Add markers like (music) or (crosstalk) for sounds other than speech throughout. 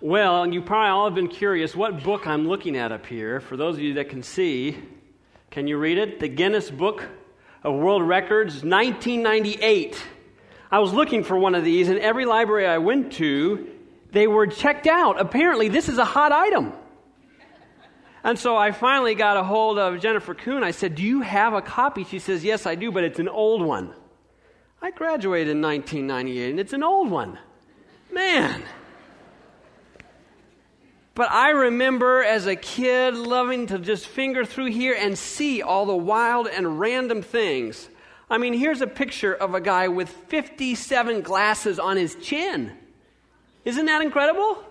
Well, you probably all have been curious what book I'm looking at up here. For those of you that can see, can you read it? The Guinness Book of World Records, 1998. I was looking for one of these, and every library I went to, they were checked out. Apparently, this is a hot item. And so I finally got a hold of Jennifer Kuhn. I said, Do you have a copy? She says, Yes, I do, but it's an old one. I graduated in 1998, and it's an old one. Man. But I remember as a kid loving to just finger through here and see all the wild and random things. I mean, here's a picture of a guy with 57 glasses on his chin. Isn't that incredible?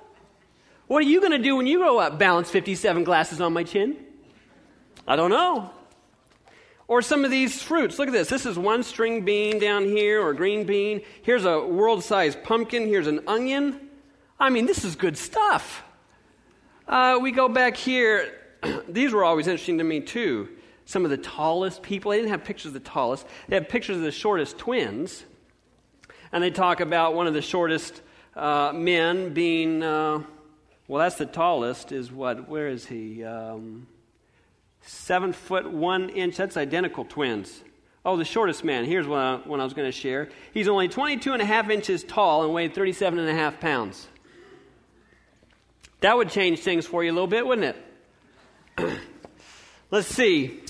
What are you going to do when you grow up? Balance 57 glasses on my chin? I don't know. Or some of these fruits. Look at this. This is one string bean down here, or green bean. Here's a world sized pumpkin. Here's an onion. I mean, this is good stuff. Uh, we go back here. (clears throat) These were always interesting to me, too. Some of the tallest people. They didn't have pictures of the tallest, they had pictures of the shortest twins. And they talk about one of the shortest uh, men being, uh, well, that's the tallest, is what? Where is he? Um, seven foot one inch. That's identical twins. Oh, the shortest man. Here's one I, I was going to share. He's only 22 and a half inches tall and weighed 37 and a half pounds. That would change things for you a little bit, wouldn't it? (clears throat) Let's see.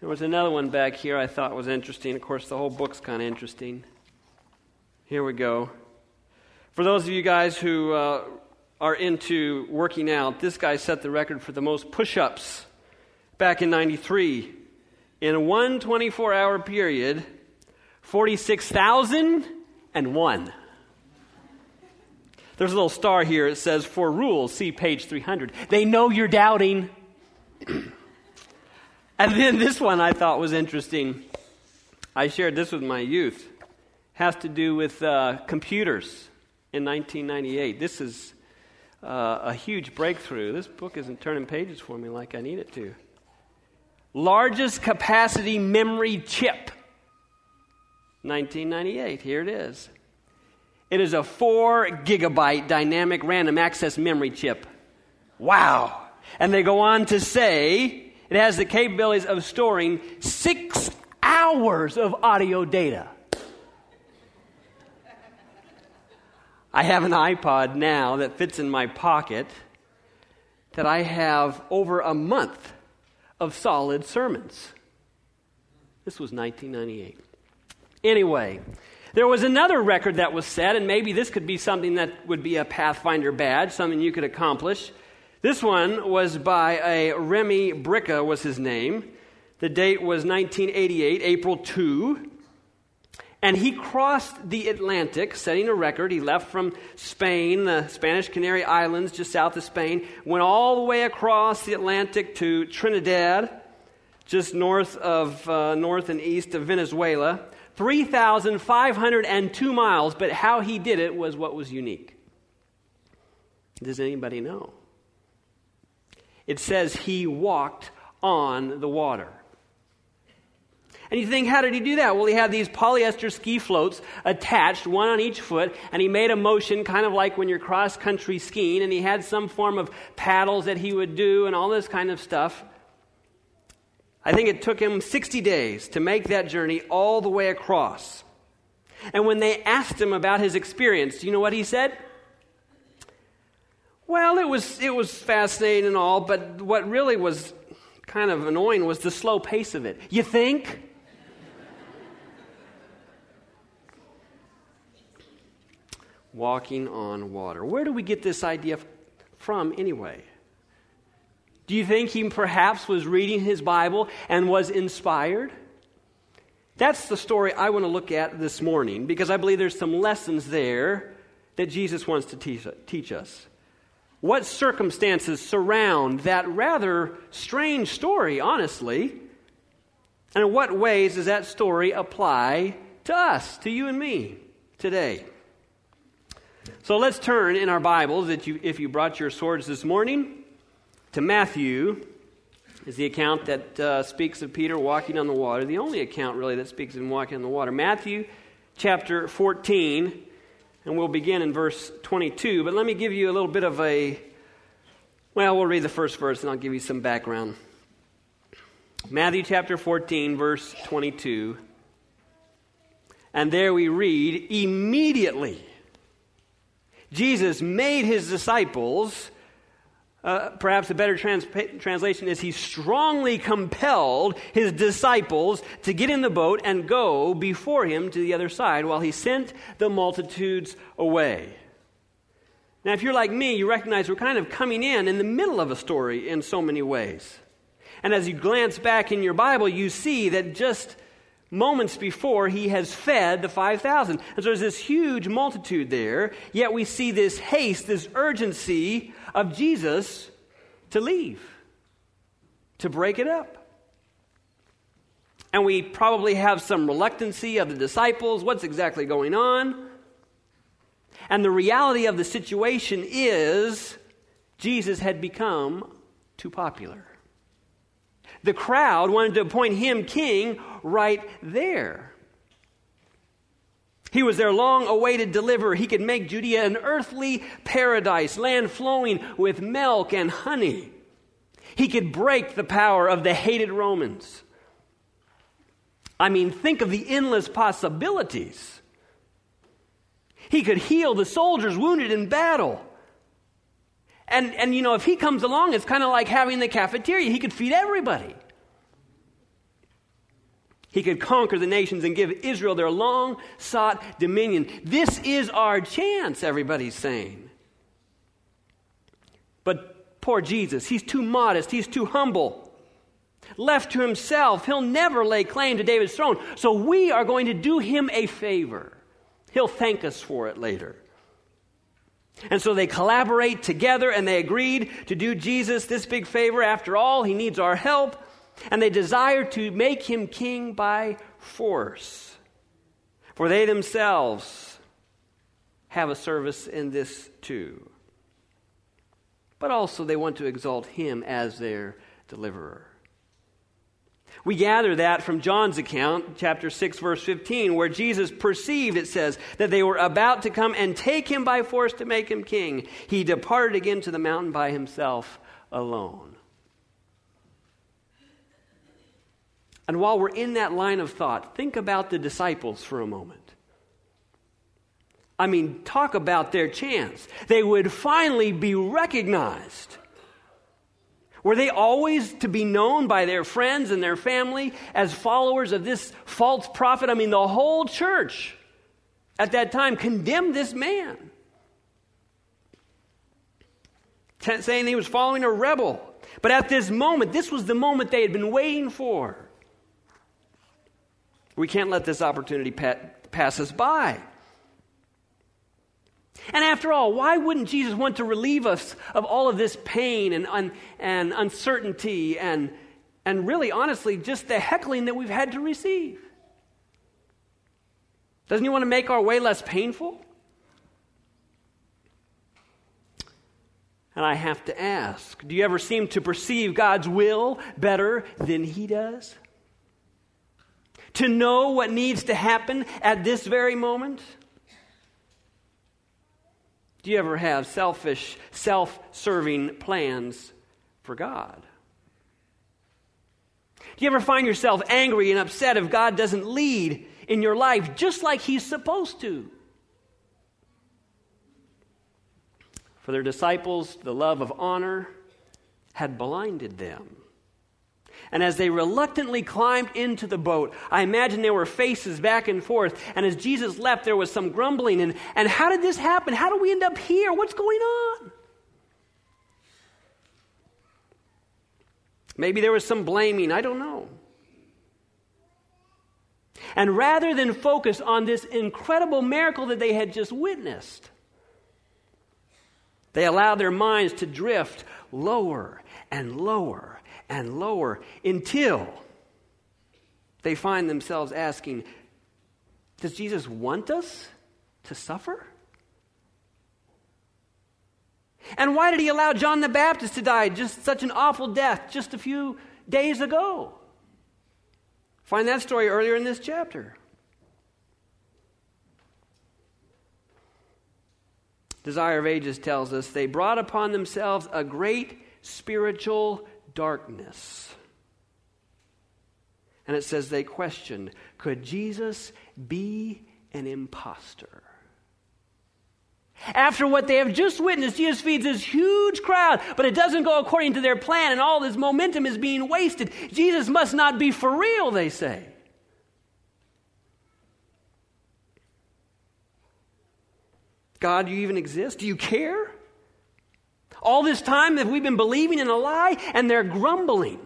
There was another one back here I thought was interesting. Of course, the whole book's kind of interesting. Here we go. For those of you guys who uh, are into working out, this guy set the record for the most push ups back in 93. In one 24 hour period, 46,001. There's a little star here. It says, For rules, see page 300. They know you're doubting. (clears throat) and then this one I thought was interesting. I shared this with my youth. Has to do with uh, computers in 1998. This is uh, a huge breakthrough. This book isn't turning pages for me like I need it to. Largest capacity memory chip. 1998. Here it is. It is a 4 gigabyte dynamic random access memory chip. Wow. And they go on to say it has the capabilities of storing six hours of audio data. I have an iPod now that fits in my pocket that I have over a month of solid sermons. This was 1998. Anyway, there was another record that was set, and maybe this could be something that would be a Pathfinder badge, something you could accomplish. This one was by a Remy Bricka was his name. The date was 1988, April 2. And he crossed the Atlantic, setting a record. He left from Spain, the Spanish Canary Islands, just south of Spain, went all the way across the Atlantic to Trinidad, just north of uh, north and east of Venezuela. 3,502 miles, but how he did it was what was unique. Does anybody know? It says he walked on the water. And you think, how did he do that? Well, he had these polyester ski floats attached, one on each foot, and he made a motion kind of like when you're cross country skiing, and he had some form of paddles that he would do and all this kind of stuff. I think it took him 60 days to make that journey all the way across. And when they asked him about his experience, do you know what he said? Well, it was, it was fascinating and all, but what really was kind of annoying was the slow pace of it. You think? (laughs) Walking on water. Where do we get this idea from anyway? Do you think he perhaps was reading his Bible and was inspired? That's the story I want to look at this morning because I believe there's some lessons there that Jesus wants to teach, us. What circumstances surround that rather strange story, honestly? And in what ways does that story apply to us, to you and me today? So let's turn in our Bibles, you, if you brought your swords this morning, to Matthew is the account that uh, speaks of Peter walking on the water, the only account really that speaks of him walking on the water. Matthew chapter 14, And we'll begin in verse 22. But let me give you a little bit of a, well, we'll read the first verse and I'll give you some background. Matthew chapter 14, verse 22. And there we read, immediately Jesus made his disciples uh, perhaps a better trans- translation is he strongly compelled his disciples to get in the boat and go before him to the other side while he sent the multitudes away. Now, if you're like me, you recognize we're kind of coming in in the middle of a story in so many ways. And as you glance back in your Bible, you see that just moments before he has fed the 5,000. And so there's this huge multitude there, yet we see this haste, this urgency of Jesus to leave, to break it up. And we probably have some reluctancy of the disciples. What's exactly going on? And the reality of the situation is Jesus had become too popular. The crowd wanted to appoint him king right there. He was their long awaited deliverer. He could make Judea an earthly paradise, land flowing with milk and honey. He could break the power of the hated Romans. I mean, think of the endless possibilities. He could heal the soldiers wounded in battle. And, and you know, if he comes along, it's kind of like having the cafeteria. He could feed everybody. He could conquer the nations and give Israel their long sought dominion. This is our chance, everybody's saying. But poor Jesus, he's too modest, he's too humble. Left to himself, he'll never lay claim to David's throne. So we are going to do him a favor. He'll thank us for it later. And so they collaborate together and they agreed to do Jesus this big favor. After all, he needs our help. And they desire to make him king by force. For they themselves have a service in this too. But also they want to exalt him as their deliverer. We gather that from John's account, chapter 6, verse 15, where Jesus perceived, it says, that they were about to come and take him by force to make him king. He departed again to the mountain by himself alone. And while we're in that line of thought, think about the disciples for a moment. I mean, talk about their chance. They would finally be recognized. Were they always to be known by their friends and their family as followers of this false prophet? I mean, the whole church at that time condemned this man, saying he was following a rebel. But at this moment, this was the moment they had been waiting for. We can't let this opportunity pass us by. And after all, why wouldn't Jesus want to relieve us of all of this pain and, un, and uncertainty and, and really, honestly, just the heckling that we've had to receive? Doesn't he want to make our way less painful? And I have to ask do you ever seem to perceive God's will better than he does? To know what needs to happen at this very moment? Do you ever have selfish, self serving plans for God? Do you ever find yourself angry and upset if God doesn't lead in your life just like He's supposed to? For their disciples, the love of honor had blinded them. And as they reluctantly climbed into the boat, I imagine there were faces back and forth. And as Jesus left, there was some grumbling. And, and how did this happen? How do we end up here? What's going on? Maybe there was some blaming. I don't know. And rather than focus on this incredible miracle that they had just witnessed, they allowed their minds to drift lower and lower and lower until they find themselves asking, Does Jesus want us to suffer? And why did he allow John the Baptist to die just such an awful death just a few days ago? Find that story earlier in this chapter. Desire of Ages tells us they brought upon themselves a great spiritual darkness. And it says they questioned could Jesus be an impostor? After what they have just witnessed, Jesus feeds this huge crowd, but it doesn't go according to their plan, and all this momentum is being wasted. Jesus must not be for real, they say. God, do you even exist? Do you care? All this time that we've been believing in a lie, and they're grumbling.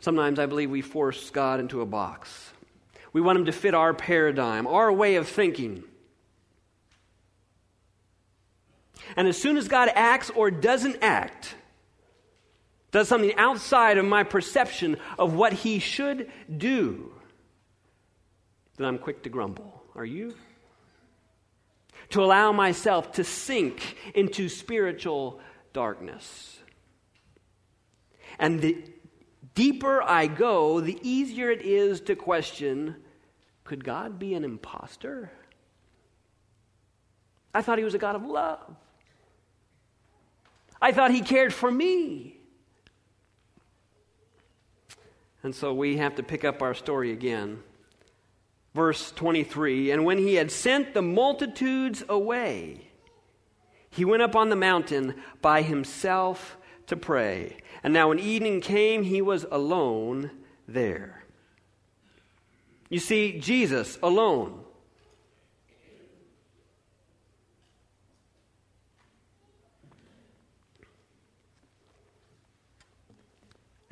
Sometimes I believe we force God into a box. We want him to fit our paradigm, our way of thinking. And as soon as God acts or doesn't act, does something outside of my perception of what he should do, then I'm quick to grumble. Are you? To allow myself to sink into spiritual darkness. And the deeper I go, the easier it is to question could God be an impostor? I thought he was a God of love. I thought he cared for me. And so we have to pick up our story again. Verse 23 And when he had sent the multitudes away, he went up on the mountain by himself to pray. And now, when evening came, he was alone there. You see, Jesus alone.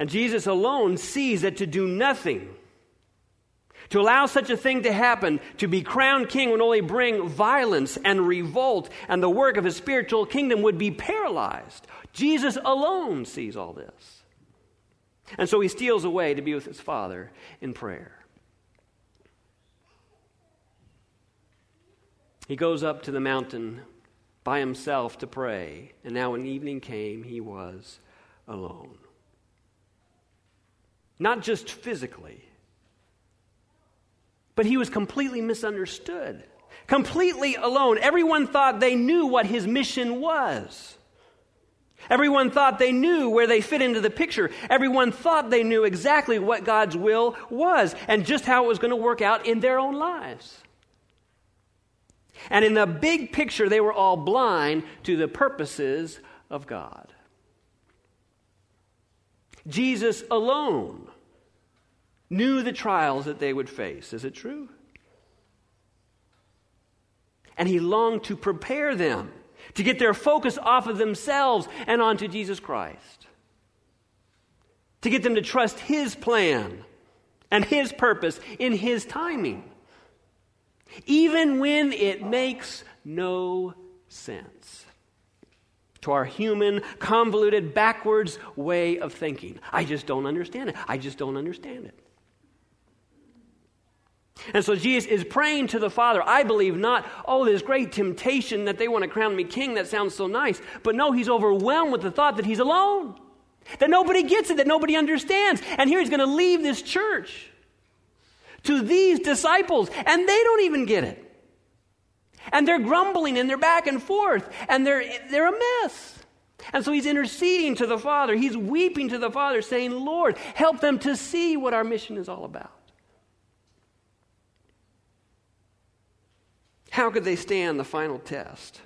And Jesus alone sees that to do nothing, to allow such a thing to happen, to be crowned king would only bring violence and revolt, and the work of his spiritual kingdom would be paralyzed. Jesus alone sees all this. And so he steals away to be with his Father in prayer. He goes up to the mountain by himself to pray, and now when evening came, he was alone. Not just physically, but he was completely misunderstood, completely alone. Everyone thought they knew what his mission was. Everyone thought they knew where they fit into the picture. Everyone thought they knew exactly what God's will was and just how it was going to work out in their own lives. And in the big picture, they were all blind to the purposes of God. Jesus alone knew the trials that they would face. Is it true? And he longed to prepare them to get their focus off of themselves and onto Jesus Christ, to get them to trust His plan and His purpose in His timing, even when it makes no sense to our human, convoluted, backwards way of thinking. I just don't understand it. I just don't understand it. And so Jesus is praying to the Father. I believe not, oh, this great temptation that they want to crown me king. That sounds so nice. But no, he's overwhelmed with the thought that he's alone, that nobody gets it, that nobody understands. And here he's going to leave this church to these disciples, and they don't even get it. And they're grumbling and they're back and forth, and they're, they're a mess. And so he's interceding to the Father. He's weeping to the Father, saying, Lord, help them to see what our mission is all about. How could they stand the final test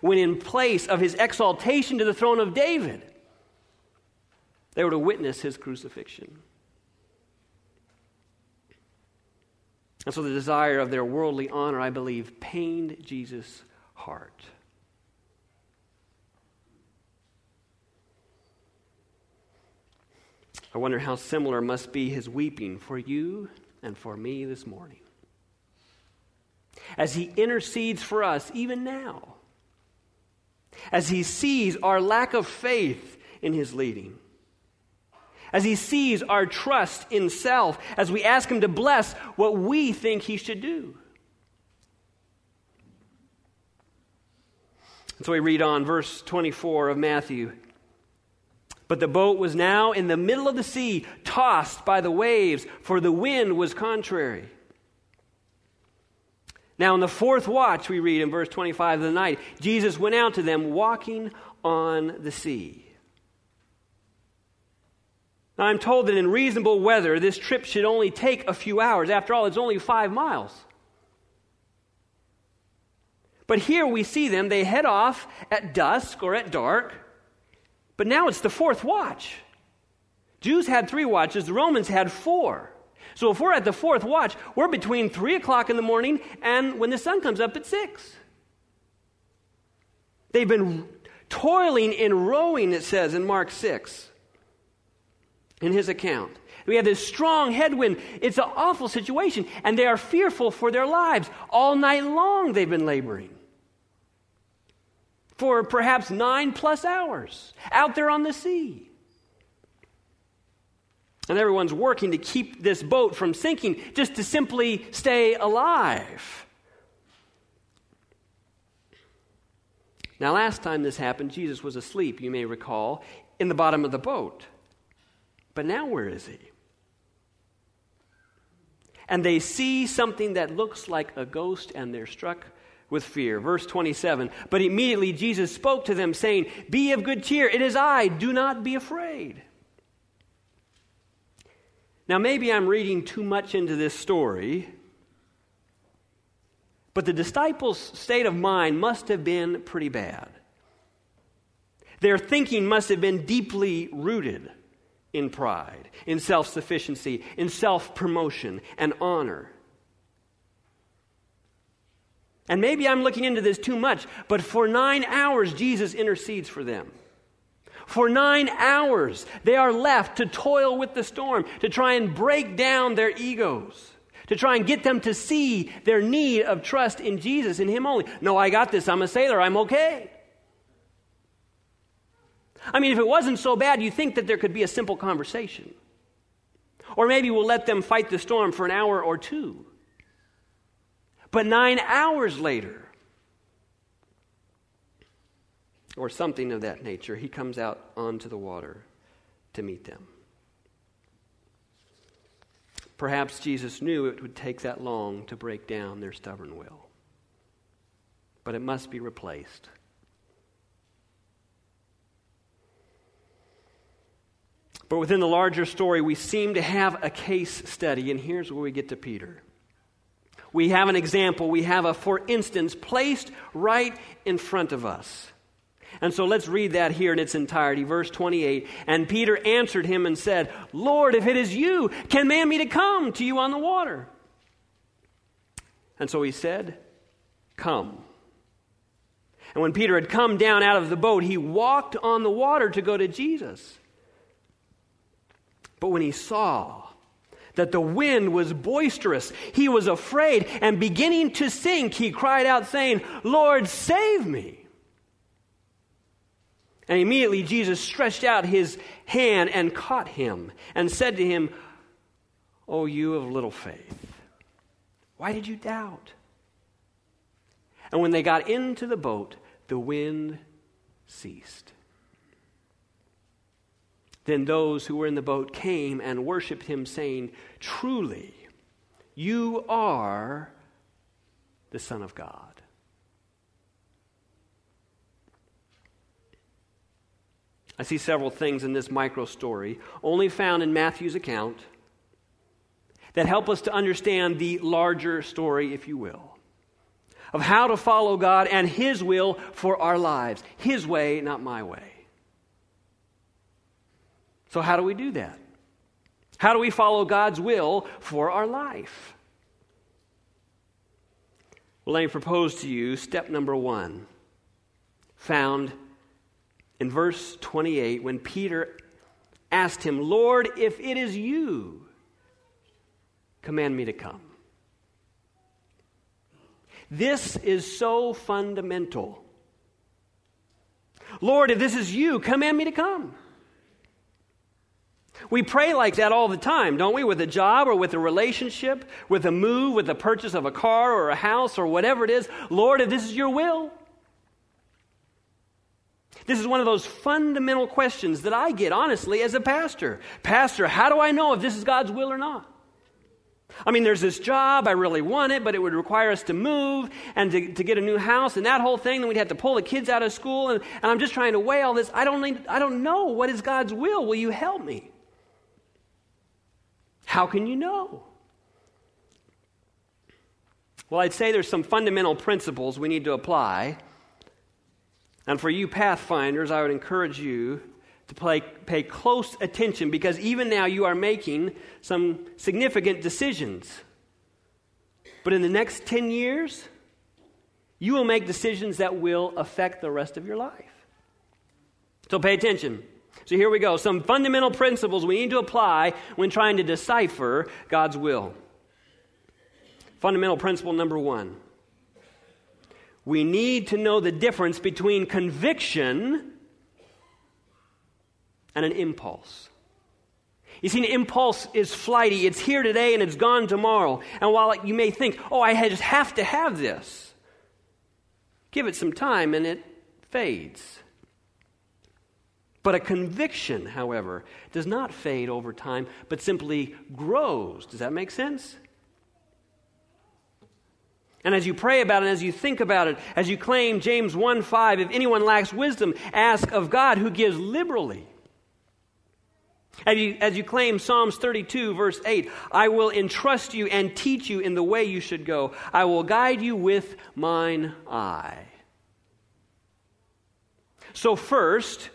when, in place of his exaltation to the throne of David, they were to witness his crucifixion? And so the desire of their worldly honor, I believe, pained Jesus' heart. I wonder how similar must be his weeping for you and for me this morning as He intercedes for us even now, as He sees our lack of faith in His leading, as He sees our trust in self, as we ask Him to bless what we think He should do. And so we read on, verse 24 of Matthew. But the boat was now in the middle of the sea, tossed by the waves, for the wind was contrary. Now, in the fourth watch, we read in verse 25 of the night, Jesus went out to them walking on the sea. Now, I'm told that in reasonable weather, this trip should only take a few hours. After all, it's only five miles. But here we see them, they head off at dusk or at dark, but now it's the fourth watch. Jews had three watches, the Romans had four. So if we're at the fourth watch, we're between 3 o'clock in the morning and when the sun comes up at 6. They've been toiling and rowing, it says in Mark 6, in his account. We have this strong headwind. It's an awful situation, and they are fearful for their lives. All night long, they've been laboring for perhaps nine plus hours out there on the sea. And everyone's working to keep this boat from sinking just to simply stay alive. Now, last time this happened, Jesus was asleep, you may recall, in the bottom of the boat. But now, where is he? And they see something that looks like a ghost, and they're struck with fear. Verse 27 But immediately Jesus spoke to them, saying, Be of good cheer, it is I, do not be afraid. Now, maybe I'm reading too much into this story, but the disciples' state of mind must have been pretty bad. Their thinking must have been deeply rooted in pride, in self sufficiency, in self promotion, and honor. And maybe I'm looking into this too much, but for nine hours, Jesus intercedes for them. For nine hours, they are left to toil with the storm, to try and break down their egos, to try and get them to see their need of trust in Jesus, in Him only. No, I got this. I'm a sailor. I'm okay. I mean, if it wasn't so bad, you think that there could be a simple conversation. Or maybe we'll let them fight the storm for an hour or two. But nine hours later, or something of that nature, he comes out onto the water to meet them. Perhaps Jesus knew it would take that long to break down their stubborn will. But it must be replaced. But within the larger story, we seem to have a case study, and here's where we get to Peter. We have an example, we have a for instance placed right in front of us. And so let's read that here in its entirety. Verse 28 And Peter answered him and said, Lord, if it is you, command me to come to you on the water. And so he said, Come. And when Peter had come down out of the boat, he walked on the water to go to Jesus. But when he saw that the wind was boisterous, he was afraid, and beginning to sink, he cried out, saying, Lord, save me. And immediately Jesus stretched out his hand and caught him and said to him, O you of little faith, why did you doubt? And when they got into the boat, the wind ceased. Then those who were in the boat came and worshiped him, saying, Truly, you are the Son of God. I see several things in this micro story, only found in Matthew's account, that help us to understand the larger story, if you will, of how to follow God and His will for our lives. His way, not my way. So, how do we do that? How do we follow God's will for our life? Well, let me propose to you step number one, found in verse 28 when Peter asked him, Lord, if it is you, command me to come. This is so fundamental. Lord, if this is you, command me to come. We pray like that all the time, don't we? With a job or with a relationship, with a move, with the purchase of a car or a house or whatever it is. Lord, if this is your will, This is one of those fundamental questions that I get, honestly, as a pastor. Pastor, how do I know if this is God's will or not? I mean, there's this job, I really want it, but it would require us to move and to, to get a new house and that whole thing. Then we'd have to pull the kids out of school, and, and I'm just trying to weigh all this. I don't, need, I don't know what is God's will. Will you help me? How can you know? Well, I'd say there's some fundamental principles we need to apply. And for you Pathfinders, I would encourage you to play, pay close attention because even now you are making some significant decisions. But in the next 10 years, you will make decisions that will affect the rest of your life. So pay attention. So here we go. Some fundamental principles we need to apply when trying to decipher God's will. Fundamental principle number one we need to know the difference between conviction and an impulse. You see, an impulse is flighty. It's here today and it's gone tomorrow. And while you may think, oh, I just have to have this, give it some time and it fades. But a conviction, however, does not fade over time, but simply grows. Does that make sense? And as you pray about it, as you think about it, as you claim James 1 5, if anyone lacks wisdom, ask of God who gives liberally as you, as you claim Psalms 32, verse 8, I will entrust you and teach you in the way you should go. I will guide you with mine eye. So, first,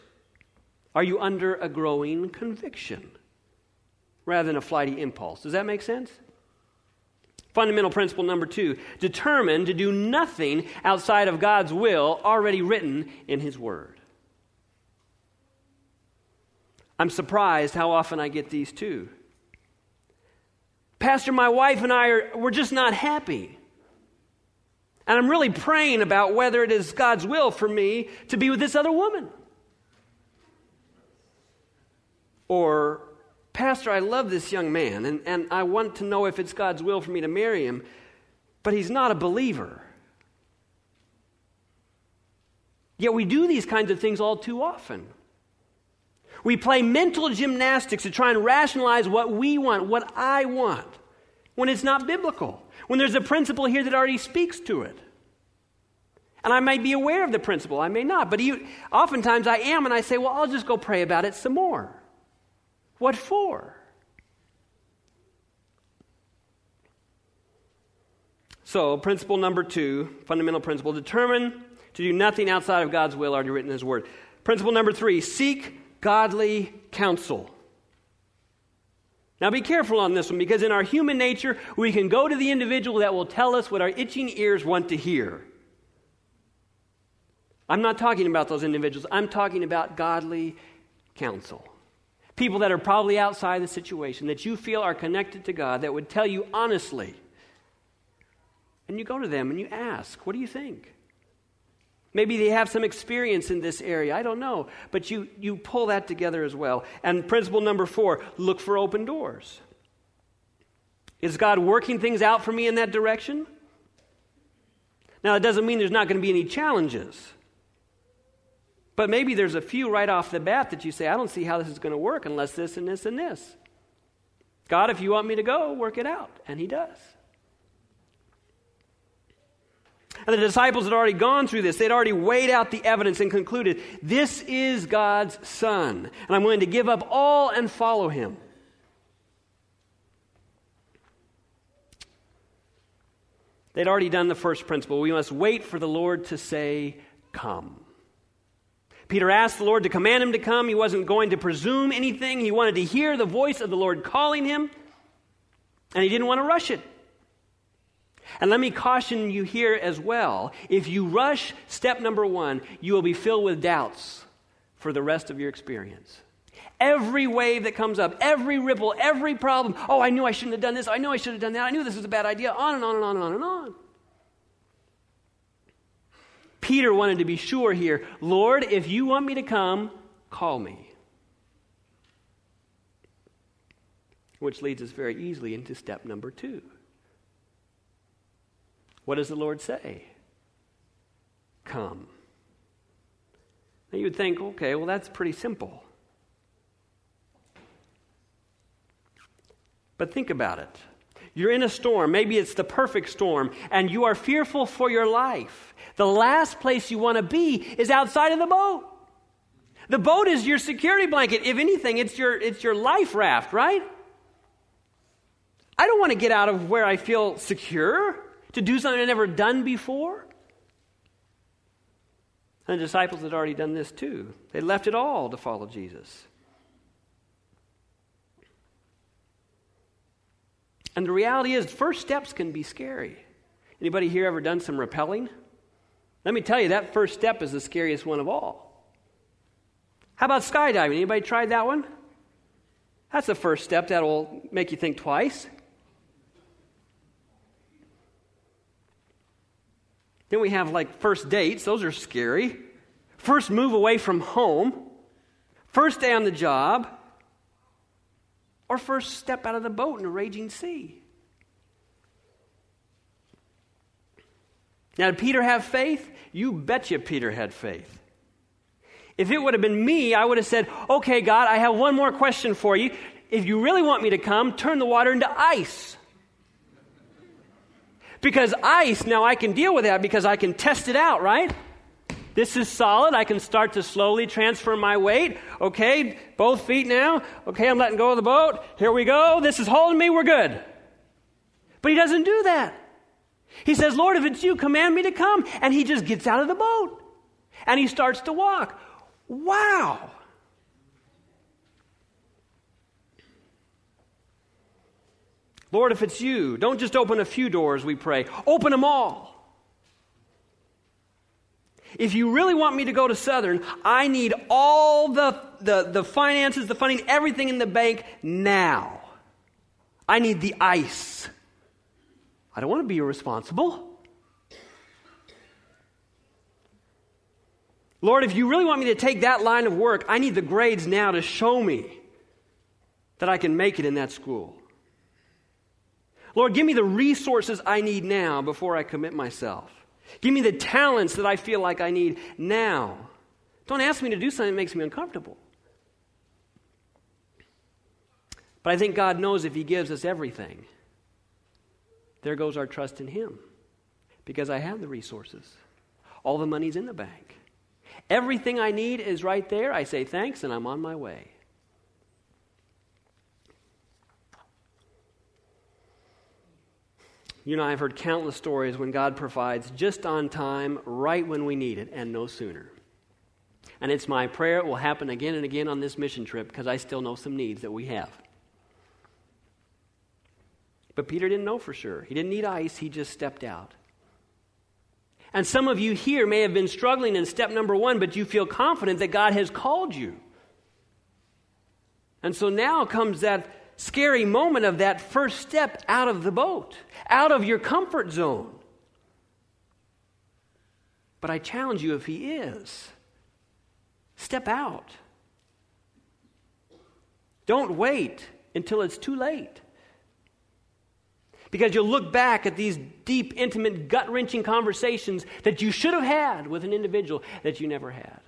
are you under a growing conviction rather than a flighty impulse? Does that make sense? Fundamental principle number two determined to do nothing outside of God's will already written in His Word. I'm surprised how often I get these too. Pastor, my wife and I are we're just not happy. And I'm really praying about whether it is God's will for me to be with this other woman. Or, Pastor, I love this young man, and, and I want to know if it's God's will for me to marry him, but he's not a believer. Yet we do these kinds of things all too often. We play mental gymnastics to try and rationalize what we want, what I want, when it's not biblical, when there's a principle here that already speaks to it. And I may be aware of the principle, I may not, but you, oftentimes I am, and I say, well, I'll just go pray about it some more. What for? So, principle number two, fundamental principle, determine to do nothing outside of God's will already written in His Word. Principle number three, seek godly counsel. Now, be careful on this one because in our human nature, we can go to the individual that will tell us what our itching ears want to hear. I'm not talking about those individuals, I'm talking about godly counsel. People that are probably outside the situation, that you feel are connected to God, that would tell you honestly. And you go to them and you ask, What do you think? Maybe they have some experience in this area. I don't know. But you, you pull that together as well. And principle number four look for open doors. Is God working things out for me in that direction? Now, it doesn't mean there's not going to be any challenges. But maybe there's a few right off the bat that you say, I don't see how this is going to work unless this and this and this. God, if you want me to go, work it out. And He does. And the disciples had already gone through this. They'd already weighed out the evidence and concluded, this is God's Son, and I'm willing to give up all and follow him. They'd already done the first principle. We must wait for the Lord to say, Come. Peter asked the Lord to command him to come. He wasn't going to presume anything. He wanted to hear the voice of the Lord calling him, and he didn't want to rush it. And let me caution you here as well. If you rush step number one, you will be filled with doubts for the rest of your experience. Every wave that comes up, every ripple, every problem. Oh, I knew I shouldn't have done this. I knew I should have done that. I knew this was a bad idea. On and on and on and on and on. Peter wanted to be sure here Lord, if you want me to come, call me. Which leads us very easily into step number two. What does the Lord say? Come. Now you would think, okay, well, that's pretty simple. But think about it. You're in a storm, maybe it's the perfect storm, and you are fearful for your life. The last place you want to be is outside of the boat. The boat is your security blanket. If anything, it's your, it's your life raft, right? I don't want to get out of where I feel secure to do something I've never done before. And the disciples had already done this too. They left it all to follow Jesus. And the reality is, first steps can be scary. Anybody here ever done some rappelling? Let me tell you, that first step is the scariest one of all. How about skydiving? Anybody tried that one? That's the first step that will make you think twice. Then we have like first dates, those are scary. First move away from home. First day on the job or first step out of the boat in a raging sea. Now, did Peter have faith? You betcha Peter had faith. If it would have been me, I would have said, Okay, God, I have one more question for you. If you really want me to come, turn the water into ice. Because ice, now I can deal with that because I can test it out, right? This is solid. I can start to slowly transfer my weight. Okay, both feet now. Okay, I'm letting go of the boat. Here we go. This is holding me. We're good. But he doesn't do that. He says, Lord, if it's you, command me to come. And he just gets out of the boat and he starts to walk. Wow. Lord, if it's you, don't just open a few doors, we pray. Open them all. If you really want me to go to Southern, I need all the, the, the finances, the funding, everything in the bank now. I need the ice. I don't want to be irresponsible. Lord, if you really want me to take that line of work, I need the grades now to show me that I can make it in that school. Lord, give me the resources I need now before I commit myself. Give me the talents that I feel like I need now. Don't ask me to do something that makes me uncomfortable. But I think God knows if He gives us everything, there goes our trust in Him. Because I have the resources, all the money's in the bank. Everything I need is right there. I say thanks and I'm on my way. You know, I've heard countless stories when God provides just on time, right when we need it, and no sooner. And it's my prayer it will happen again and again on this mission trip because I still know some needs that we have. But Peter didn't know for sure. He didn't need ice, he just stepped out. And some of you here may have been struggling in step number one, but you feel confident that God has called you. And so now comes that scary moment of that first step out of the boat, out of your comfort zone. But I challenge you if he is, step out. Don't wait until it's too late. Because you'll look back at these deep, intimate, gut wrenching conversations that you should have had with an individual that you never had.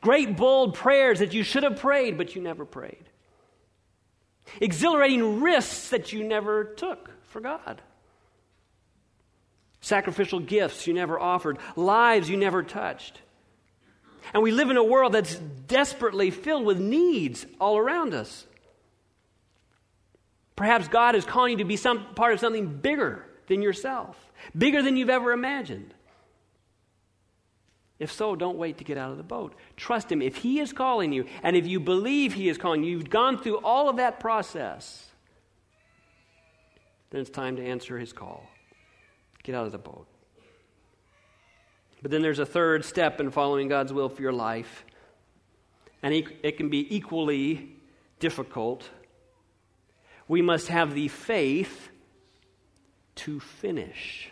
Great, bold prayers that you should have prayed, but you never prayed exhilarating risks that you never took for God. Sacrificial gifts you never offered, lives you never touched. And we live in a world that's desperately filled with needs all around us. Perhaps God is calling you to be some part of something bigger than yourself, bigger than you've ever imagined. If so, don't wait to get out of the boat. Trust Him. If He is calling you, and if you believe He is calling you, you've gone through all of that process, then it's time to answer His call. Get out of the boat. But then there's a third step in following God's will for your life, and it can be equally difficult. We must have the faith to finish.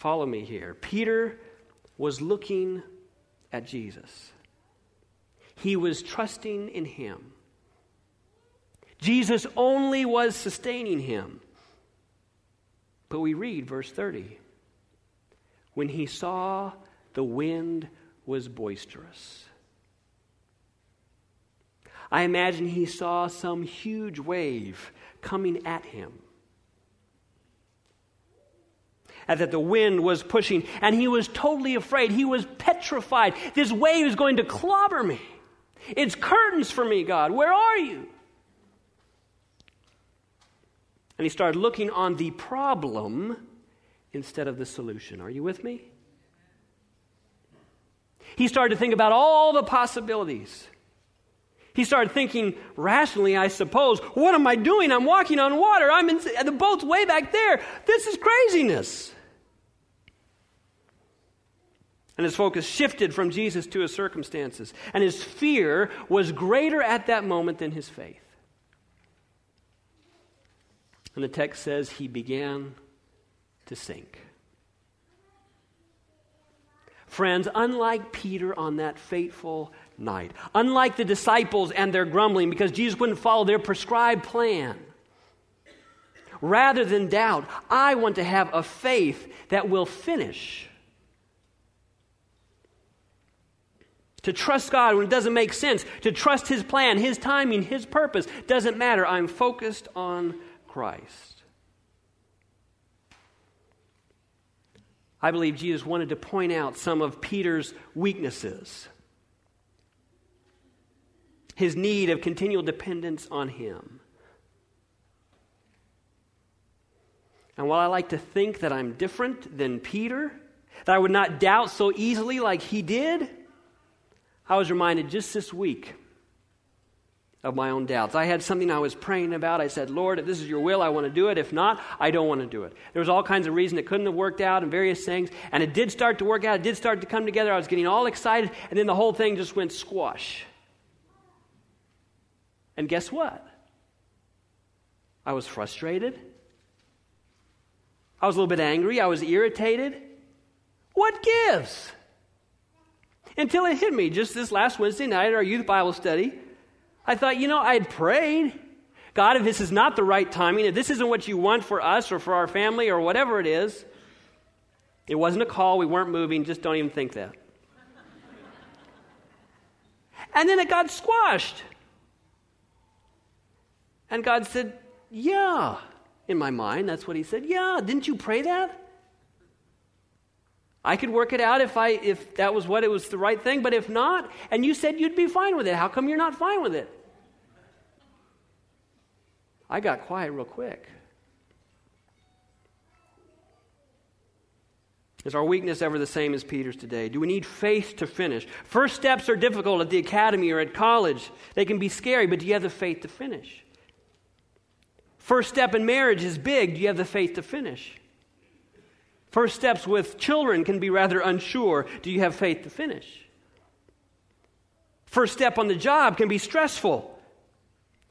Follow me here. Peter was looking at Jesus, he was trusting in him. Jesus only was sustaining him. But we read verse 30. When he saw the wind was boisterous. I imagine he saw some huge wave coming at him. That the wind was pushing, and he was totally afraid. He was petrified. This wave is going to clobber me. It's curtains for me, God. Where are you? And he started looking on the problem instead of the solution. Are you with me? He started to think about all the possibilities. He started thinking rationally, I suppose, what am I doing? I'm walking on water. I'm in, the boat's way back there. This is craziness. And his focus shifted from Jesus to his circumstances. And his fear was greater at that moment than his faith. And the text says he began to sink. Friends, unlike Peter on that fateful night, unlike the disciples and their grumbling because Jesus wouldn't follow their prescribed plan, rather than doubt, I want to have a faith that will finish. To trust God when it doesn't make sense, to trust His plan, His timing, His purpose, doesn't matter. I'm focused on Christ. I believe Jesus wanted to point out some of Peter's weaknesses, his need of continual dependence on him. And while I like to think that I'm different than Peter, that I would not doubt so easily like he did, I was reminded just this week of my own doubts. I had something I was praying about. I said, Lord, if this is your will, I want to do it. If not, I don't want to do it. There was all kinds of reasons it couldn't have worked out and various things. And it did start to work out. It did start to come together. I was getting all excited. And then the whole thing just went squash. And guess what? I was frustrated. I was a little bit angry. I was irritated. What gives? Until it hit me just this last Wednesday night at our youth Bible study. I thought, you know, I had prayed. God, if this is not the right timing, if this isn't what you want for us or for our family or whatever it is, it wasn't a call, we weren't moving, just don't even think that. (laughs) and then it got squashed. And God said, Yeah. In my mind, that's what He said. Yeah, didn't you pray that? I could work it out if I if that was what it was the right thing, but if not, and you said you'd be fine with it, how come you're not fine with it? I got quiet real quick. Is our weakness ever the same as Peter's today? Do we need faith to finish? First steps are difficult at the academy or at college. They can be scary, but do you have the faith to finish? First step in marriage is big. Do you have the faith to finish? First steps with children can be rather unsure. Do you have faith to finish? First step on the job can be stressful.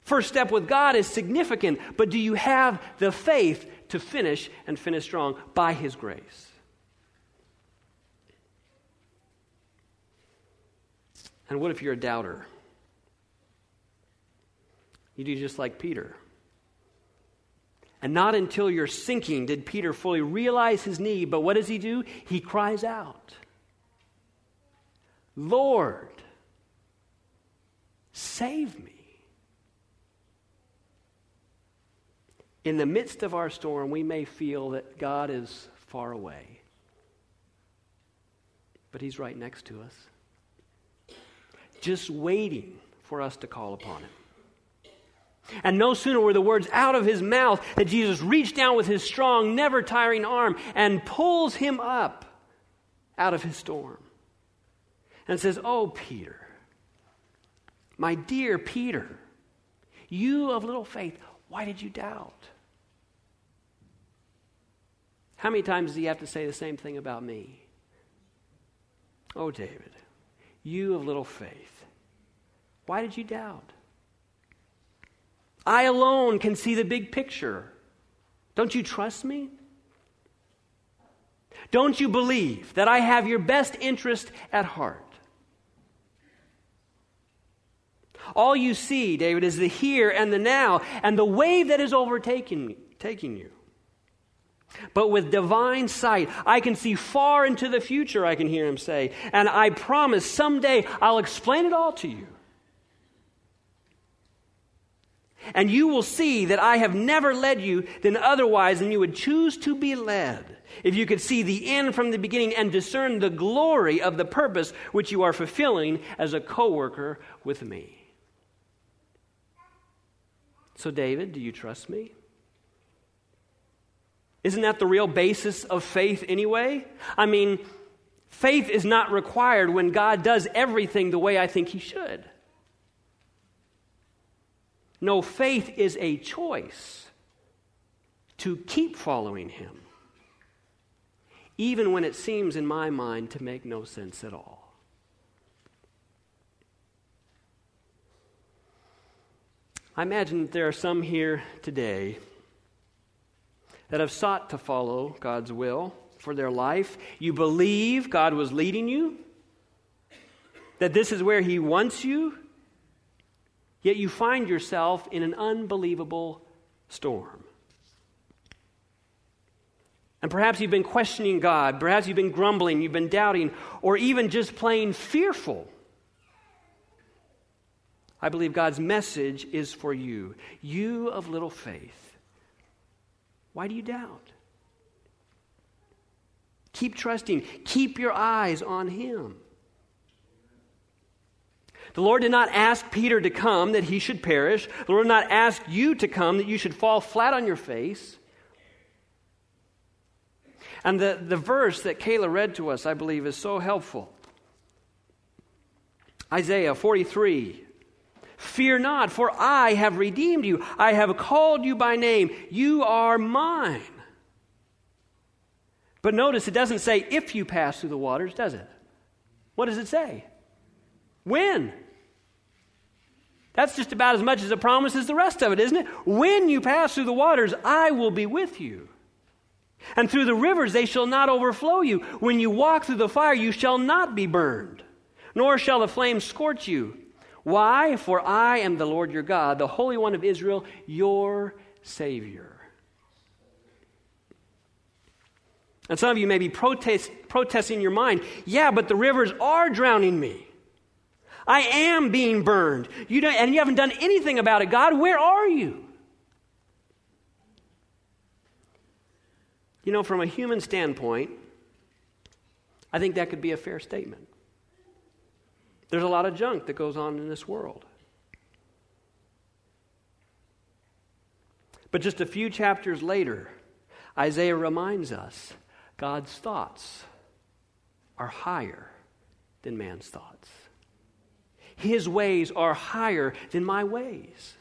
First step with God is significant, but do you have the faith to finish and finish strong by His grace? And what if you're a doubter? You do just like Peter. And not until you're sinking did Peter fully realize his need. But what does he do? He cries out, Lord, save me. In the midst of our storm, we may feel that God is far away, but He's right next to us, just waiting for us to call upon Him. And no sooner were the words out of his mouth that Jesus reached down with his strong, never tiring arm and pulls him up out of his storm. And says, Oh, Peter, my dear Peter, you of little faith, why did you doubt? How many times does he have to say the same thing about me? Oh, David, you of little faith, why did you doubt? I alone can see the big picture. Don't you trust me? Don't you believe that I have your best interest at heart? All you see, David, is the here and the now and the wave that is overtaking taking you. But with divine sight, I can see far into the future, I can hear him say. And I promise someday I'll explain it all to you. And you will see that I have never led you than otherwise, and you would choose to be led if you could see the end from the beginning and discern the glory of the purpose which you are fulfilling as a co worker with me. So, David, do you trust me? Isn't that the real basis of faith anyway? I mean, faith is not required when God does everything the way I think He should. No, faith is a choice to keep following Him, even when it seems, in my mind, to make no sense at all. I imagine that there are some here today that have sought to follow God's will for their life. You believe God was leading you, that this is where He wants you, yet you find yourself in an unbelievable storm. And perhaps you've been questioning God, perhaps you've been grumbling, you've been doubting, or even just plain fearful. I believe God's message is for you, you of little faith. Why do you doubt? Keep trusting. Keep your eyes on Him. The Lord did not ask Peter to come that he should perish. The Lord did not ask you to come that you should fall flat on your face. And the, the verse that Kayla read to us, I believe, is so helpful. Isaiah 43, Fear not, for I have redeemed you. I have called you by name. You are mine. But notice it doesn't say if you pass through the waters, does it? What does it say? When? That's just about as much as a promise as the rest of it, isn't it? When you pass through the waters, I will be with you. And through the rivers, they shall not overflow you. When you walk through the fire, you shall not be burned, nor shall the flames scorch you. Why? For I am the Lord your God, the Holy One of Israel, your Savior. And some of you may be protest, protesting your mind. Yeah, but the rivers are drowning me. I am being burned. You don't, and you haven't done anything about it. God, where are you? You know, from a human standpoint, I think that could be a fair statement. There's a lot of junk that goes on in this world. But just a few chapters later, Isaiah reminds us God's thoughts are higher than man's thoughts. His ways are higher than my ways.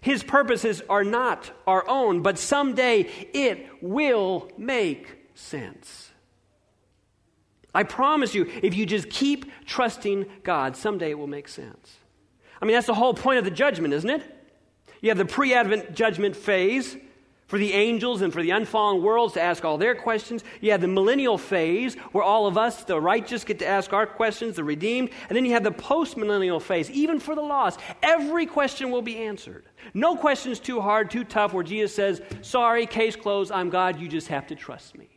His purposes are not our own, but someday it will make sense. I promise you, if you just keep trusting God, someday it will make sense. I mean, that's the whole point of the judgment, isn't it? You have the pre Advent judgment phase for the angels and for the unfallen worlds to ask all their questions. You have the millennial phase where all of us, the righteous, get to ask our questions, the redeemed. And then you have the post millennial phase, even for the lost. Every question will be answered. No questions too hard, too tough, where Jesus says, Sorry, case closed, I'm God, you just have to trust me.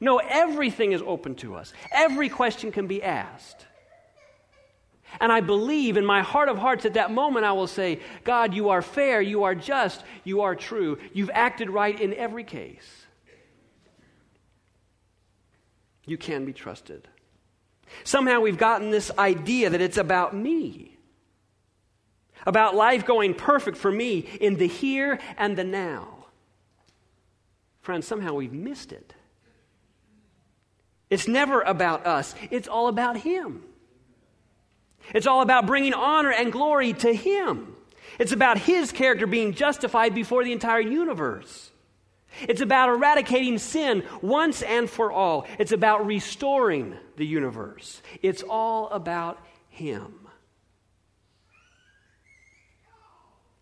No, everything is open to us. Every question can be asked. And I believe in my heart of hearts at that moment, I will say, God, you are fair, you are just, you are true. You've acted right in every case. You can be trusted. Somehow we've gotten this idea that it's about me, about life going perfect for me in the here and the now. Friends, somehow we've missed it. It's never about us, it's all about Him. It's all about bringing honor and glory to Him. It's about His character being justified before the entire universe. It's about eradicating sin once and for all. It's about restoring the universe. It's all about Him.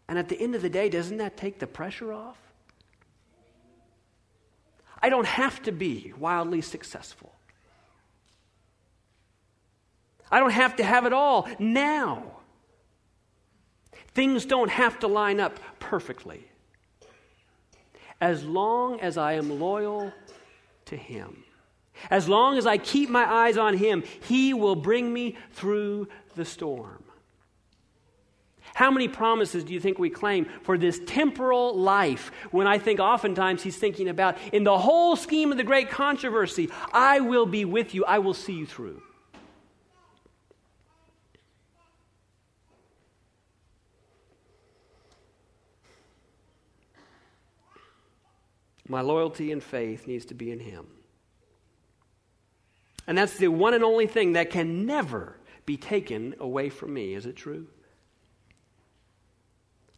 And at the end of the day, doesn't that take the pressure off? I don't have to be wildly successful. I don't have to have it all now. Things don't have to line up perfectly. as long as I am loyal to Him. As long as I keep my eyes on Him, He will bring me through the storm. How many promises do you think we claim for this temporal life when I think oftentimes he's thinking about, in the whole scheme of the great controversy, I will be with you, I will see you through? My loyalty and faith needs to be in him. And that's the one and only thing that can never be taken away from me. Is it true?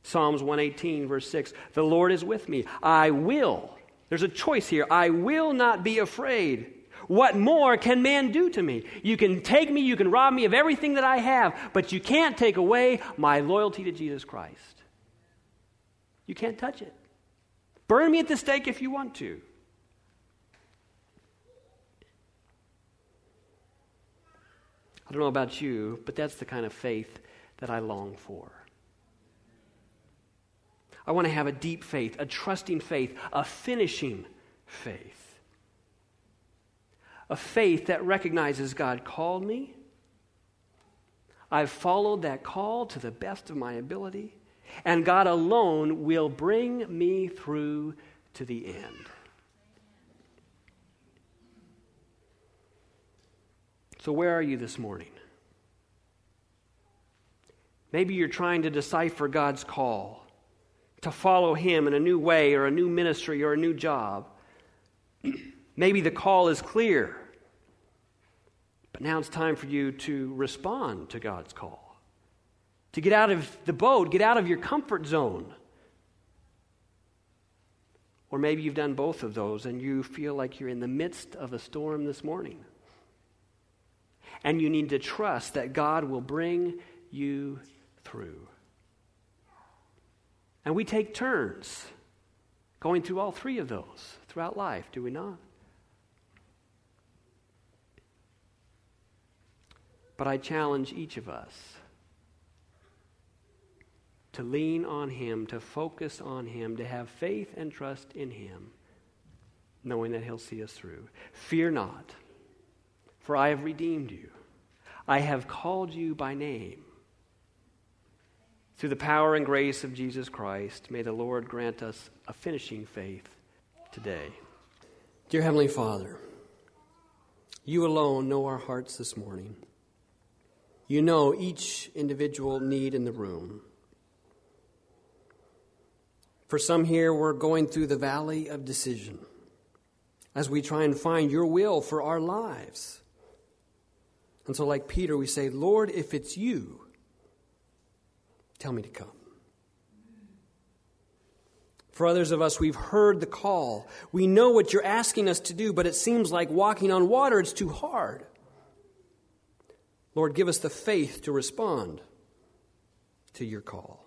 Psalms 118, verse 6 The Lord is with me. I will. There's a choice here. I will not be afraid. What more can man do to me? You can take me, you can rob me of everything that I have, but you can't take away my loyalty to Jesus Christ. You can't touch it. Burn me at the stake if you want to. I don't know about you, but that's the kind of faith that I long for. I want to have a deep faith, a trusting faith, a finishing faith. A faith that recognizes God called me. I've followed that call to the best of my ability, and God alone will bring me through to the end. So, where are you this morning? Maybe you're trying to decipher God's call to follow Him in a new way or a new ministry or a new job. (clears throat) Maybe the call is clear, but now it's time for you to respond to God's call, to get out of the boat, get out of your comfort zone. Or maybe you've done both of those and you feel like you're in the midst of a storm this morning. And you need to trust that God will bring you through. And we take turns going through all three of those throughout life, do we not? But I challenge each of us to lean on Him, to focus on Him, to have faith and trust in Him, knowing that He'll see us through. Fear not, for I have redeemed you. I have called you by name. Through the power and grace of Jesus Christ, may the Lord grant us a finishing faith today. Dear Heavenly Father, you alone know our hearts this morning. You know each individual need in the room. For some here, we're going through the valley of decision as we try and find your will for our lives. And so, like Peter, we say, Lord, if it's you, Tell me to come. For others of us, we've heard the call. We know what you're asking us to do, but it seems like walking on water, it's too hard. Lord, give us the faith to respond to your call.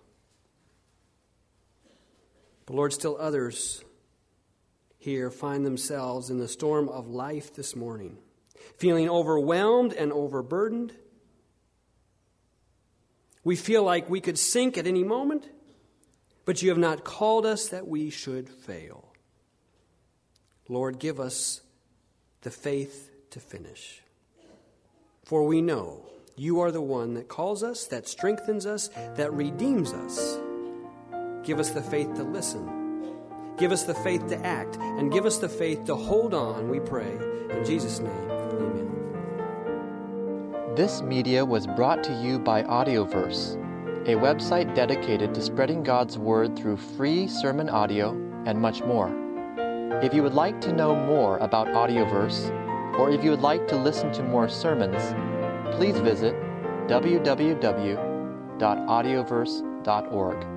But Lord, still others here find themselves in the storm of life this morning, feeling overwhelmed and overburdened we feel like we could sink at any moment, but you have not called us that we should fail. Lord, give us the faith to finish. For we know you are the one that calls us, that strengthens us, that redeems us. Give us the faith to listen. Give us the faith to act. And give us the faith to hold on, we pray. In Jesus' name. Amen. This media was brought to you by Audioverse, a website dedicated to spreading God's Word through free sermon audio and much more. If you would like to know more about Audioverse, or if you would like to listen to more sermons, please visit www.audioverse.org.